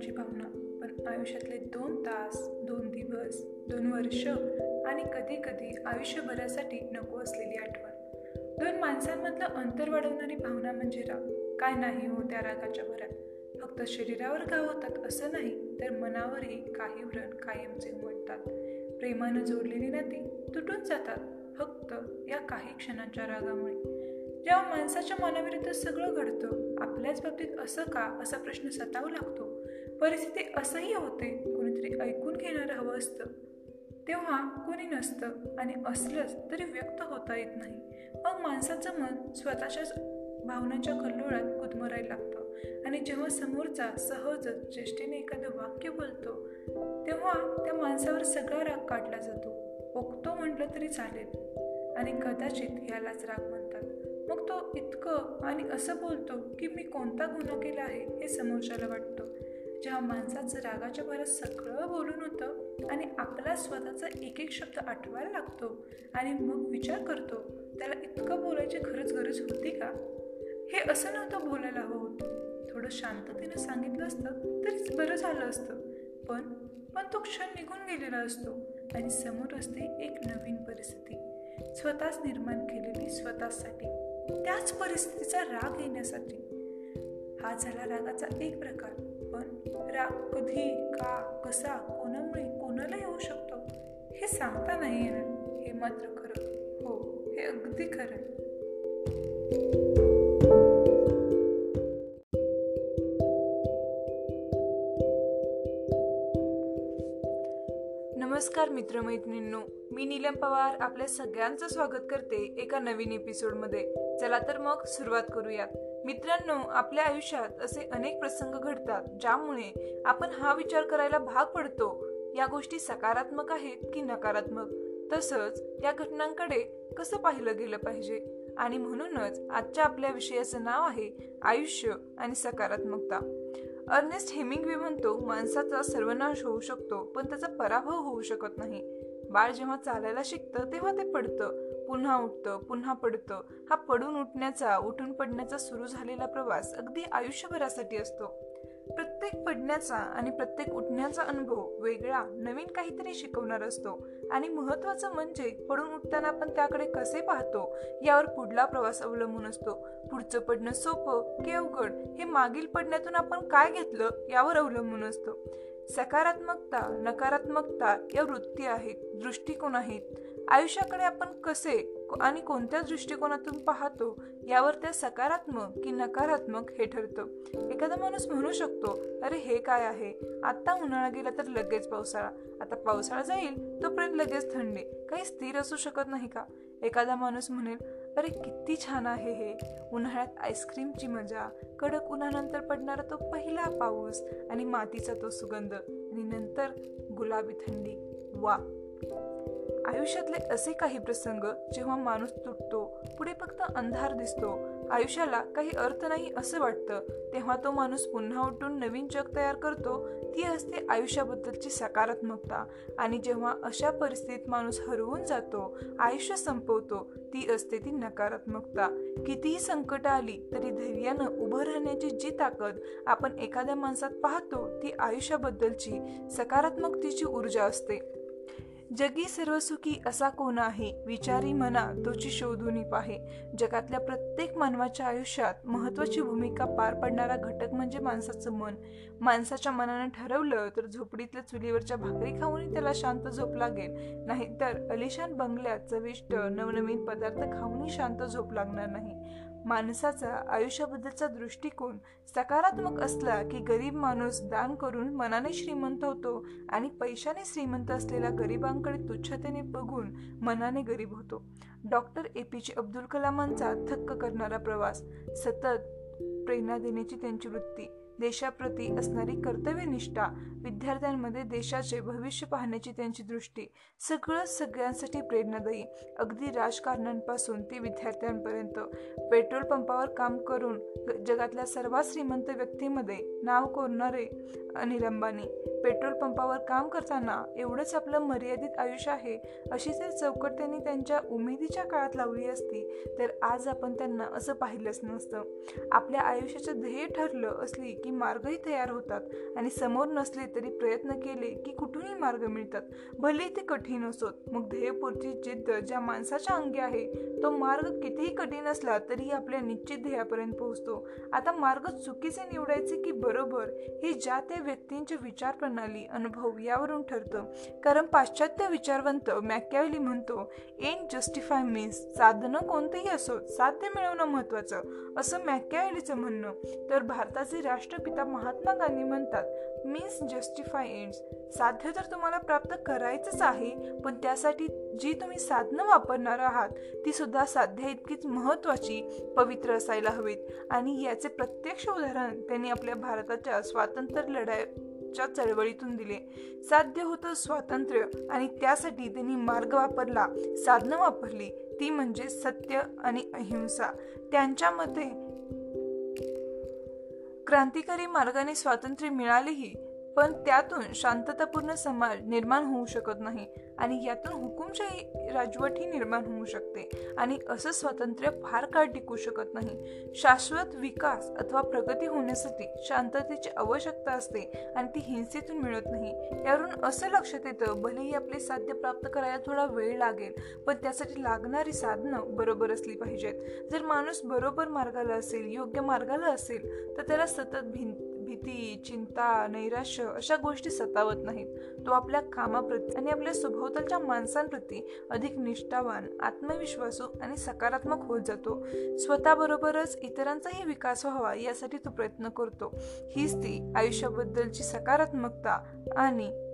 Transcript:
रागाची भावना पण आयुष्यातले दोन तास दोन दिवस दोन वर्ष आणि कधी कधी आयुष्यभरासाठी नको असलेली आठवण. दोन माणसांमधलं अंतर वाढवणारी भावना म्हणजे राग. काय नाही हो त्या रागाच्या भरात. फक्त शरीरावर घाव होतात असं नाही तर मनावरही काही व्रण कायमचे उमटतात. प्रेमानं जोडलेली नाती तुटून जातात फक्त या काही क्षणांच्या रागामुळे. जेव्हा माणसाच्या मनाविरुद्ध सगळं घडतं आपल्याच बाबतीत असं का असा प्रश्न सतावू लागतो? परिस्थिती असंही होते. कोणीतरी ऐकून घेणारं हवं असतं. तेव्हा कोणी नसतं आणि असलंच तरी व्यक्त होता येत नाही. मग माणसाचं मन स्वतःच्याच भावनांच्या कल्लोळात गुदमरायला लागतं. आणि जेव्हा समोरचा सहजच ज्येष्ठीने एखादं वाक्य बोलतो तेव्हा त्या माणसावर सगळा राग काढला जातो. ओकतो म्हटलं तरी चालेल. आणि कदाचित यालाच राग म्हणतात. मग तो इतकं आणि असं बोलतो की मी कोणता गुन्हा केला आहे हे समोरच्याला वाटतं. जेव्हा माणसाचं रागाच्या भरात सगळं बोलून होतं आणि आपला स्वतःचा एक एक शब्द आठवायला लागतो आणि मग विचार करतो त्याला इतकं बोलायची खरंच गरज होती का? हे असं नव्हतं बोलायला हवं होतं. थोडं शांततेनं सांगितलं असतं तरीच बरं झालं असतं. पण पण तो क्षण निघून गेलेला असतो आणि समोर असते एक नवीन परिस्थिती. स्वतःच निर्माण केलेली स्वतःसाठी त्याच परिस्थितीचा राग येण्यासाठी. हा झाला रागाचा एक प्रकार. पण राग कधी का कसा कोणामुळे कोणाला येऊ शकतो हे सांगता नाही येणार हे मात्र खरं. हो हे अगदी खरं नमस्कार मित्रमैत्रिणींनो. मी नीलम पवार आपल्या सगळ्यांचं स्वागत करते एका नवीन एपिसोडमध्ये चला तर मग सुरुवात करूयात मित्रांनो आपल्या आयुष्यात असे अनेक प्रसंग घडतात ज्यामुळे आपण हा विचार करायला भाग पडतो. या गोष्टी सकारात्मक आहेत की नकारात्मक? तसंच या घटनांकडे कसं पाहिलं गेलं पाहिजे? आणि म्हणूनच आजच्या आपल्या विषयाचं नाव आहे आयुष्य आणि सकारात्मकता. अर्नेस्ट हेमिंग्वे म्हणतो माणसाचा सर्वनाश होऊ शकतो पण त्याचा पराभव होऊ शकत नाही. बाळ जेव्हा चालायला शिकतं तेव्हा ते पडतं. पुन्हा उठतं पुन्हा पडतं. हा पडून उठण्याचा उठून पडण्याचा सुरू झालेला प्रवास अगदी आयुष्यभरासाठी असतो. प्रत्येक पडण्याचा आणि प्रत्येक उठण्याचा अनुभव वेगळा नवीन काहीतरी शिकवणार असतो. आणि महत्त्वाचं म्हणजे पडून उठताना आपण त्याकडे कसे पाहतो यावर पुढला प्रवास अवलंबून असतो. पुढचं पडणं सोपं की अवघड हे मागील पडण्यातून आपण काय घेतलं यावर अवलंबून असतो. सकारात्मकता नकारात्मकता या वृत्ती आहेत दृष्टिकोन आहेत. आयुष्याकडे आपण कसे आणि कोणत्या दृष्टिकोनातून पाहतो यावर त्या सकारात्मक की नकारात्मक हे ठरतं. एखादा माणूस म्हणू शकतो अरे हे काय आहे? आत्ता उन्हाळा गेला तर लगेच पावसाळा. आता पावसाळा जाईल तोपर्यंत लगेच थंडी. काही स्थिर असू शकत नाही का? एखादा माणूस म्हणेल अरे किती छान आहे हे. उन्हाळ्यात आईस्क्रीमची मजा कडक उन्हानंतर पडणारा तो पहिला पाऊस आणि मातीचा तो सुगंध आणि नंतर गुलाबी थंडी. वा. आयुष्यातले असे काही प्रसंग जेव्हा माणूस तुटतो पुढे फक्त अंधार दिसतो. आयुष्याला काही अर्थ नाही असं वाटतं. तेव्हा तो माणूस पुन्हा उठून नवीन जग तयार करतो. ती असते आयुष्याबद्दलची सकारात्मकता. आणि जेव्हा अशा परिस्थितीत माणूस हरवून जातो आयुष्य संपवतो ती असते ती नकारात्मकता. कितीही संकट आली तरी धैर्यानं उभं राहण्याची जी ताकद आपण एखाद्या माणसात पाहतो ती आयुष्याबद्दलची सकारात्मकतेची ऊर्जा असते. जगी सर्वसुखी असा कोण आहे? विचारी मना तोची शोधून पाहे. जगातल्या प्रत्येक मानवाच्या आयुष्यात महत्वाची भूमिका पार पडणारा घटक म्हणजे माणसाचं मन. माणसाच्या मनानं ठरवलं तर झोपडीतल्या चुलीवरच्या भाकरी खाऊनही त्याला शांत झोप लागेल. नाहीतर अलिशान बंगल्यात चविष्ट नवनवीन पदार्थ खाऊनही शांत झोप लागणार नाही. माणसाचा आयुष्याबद्दलचा दृष्टिकोन सकारात्मक असला की गरीब माणूस दान करून मनाने श्रीमंत होतो आणि पैशाने श्रीमंत असलेल्या गरिबांकडे तुच्छतेने बघून मनाने गरीब होतो. डॉक्टर ए पी जे अब्दुल कलामांचा थक्क करणारा प्रवास सतत प्रेरणा देण्याची त्यांची वृत्ती. देशाप्रती असणारी कर्तव्यनिष्ठा विद्यार्थ्यांमध्ये देशाचे भविष्य पाहण्याची त्यांची दृष्टी सगळं सगळ्यांसाठी प्रेरणादायी. अगदी राजकारण्यांपासून ते विद्यार्थ्यांपर्यंत. पेट्रोल पंपावर काम करून जगातल्या सर्वात श्रीमंत व्यक्तीमध्ये नाव कोरणारे अनिल अंबानी. पेट्रोल पंपावर काम करताना एवढंच आपलं मर्यादित आयुष्य आहे अशी जर चौकट त्यांनी त्यांच्या उमेदीच्या काळात लावली असती तर आज आपण त्यांना असं पाहिलंच नसतं. आपल्या आयुष्याचं ध्येय ठरलं असली की की मार्गही तयार होतात आणि समोर नसले तरी प्रयत्न केले की कुठूनही मार्ग मिळतात. भले ते कठीण असोत मग ध्येयपूर्ती जिद्द ज्या माणसाच्या अंगी आहे तो मार्ग कितीही कठीण असला तरीही आपल्या निश्चित ध्येयापर्यंत पोहोचतो. आता मार्ग चुकीचे निवडायचे की बरोबर हे ज्या त्या व्यक्तींच्या विचार प्रणाली अनुभव यावरून ठरतं. कारण पाश्चात्य विचारवंत मॅकॅवली म्हणतो एन जस्टिफाय मीन्स साधनं कोणतेही असो साध्य मिळवणं महत्वाचं असं मॅकॅवलीचं म्हणणं. तर भारताचे राष्ट्र राष्ट्रपिता महात्मा गांधी म्हणतात मीन्स जस्टिफाय एंड्स साध्य तर तुम्हाला प्राप्त करायचंच आहे पण त्यासाठी जी तुम्ही साधनं वापरणार आहात ती सुद्धा साध्य इतकीच महत्वाची पवित्र असायला हवीत. आणि याचे प्रत्यक्ष उदाहरण त्यांनी आपल्या भारताच्या स्वातंत्र्य लढाई च्या चळवळीतून दिले. साध्य होतं स्वातंत्र्य आणि त्यासाठी त्यांनी मार्ग वापरला साधनं वापरली. ती म्हणजे सत्य आणि अहिंसा. त्यांच्या मते क्रांतिकारी मार्गाने स्वातंत्र्य मिळालेही पण त्यातून शांततापूर्ण समाज निर्माण होऊ शकत नाही आणि यातून हुकुमशाही राजवटही निर्माण होऊ शकते आणि असं स्वातंत्र्य फार काळ टिकू शकत नाही. शाश्वत विकास अथवा प्रगती होण्यासाठी शांततेची आवश्यकता असते आणि ती हिंसेतून मिळत नाही. यावरून असं लक्षात येतं भलेही आपले साध्य प्राप्त करायला थोडा वेळ लागेल पण त्यासाठी लागणारी साधनं बरोबर असली पाहिजेत. जर माणूस बरोबर मार्गाला असेल योग्य मार्गाला असेल तर त्याला सतत भिंत भीती चिंता नैराश्य अशा गोष्टी सतावत नाहीत. तो आपल्या कामाप्रती आणि आपल्या सभोवतालच्या माणसांप्रती अधिक निष्ठावान आत्मविश्वासू आणि सकारात्मक होत जातो. स्वतःबरोबरच इतरांचाही विकास व्हावा यासाठी तो प्रयत्न करतो. हीच ती आयुष्याबद्दलची सकारात्मकता आणि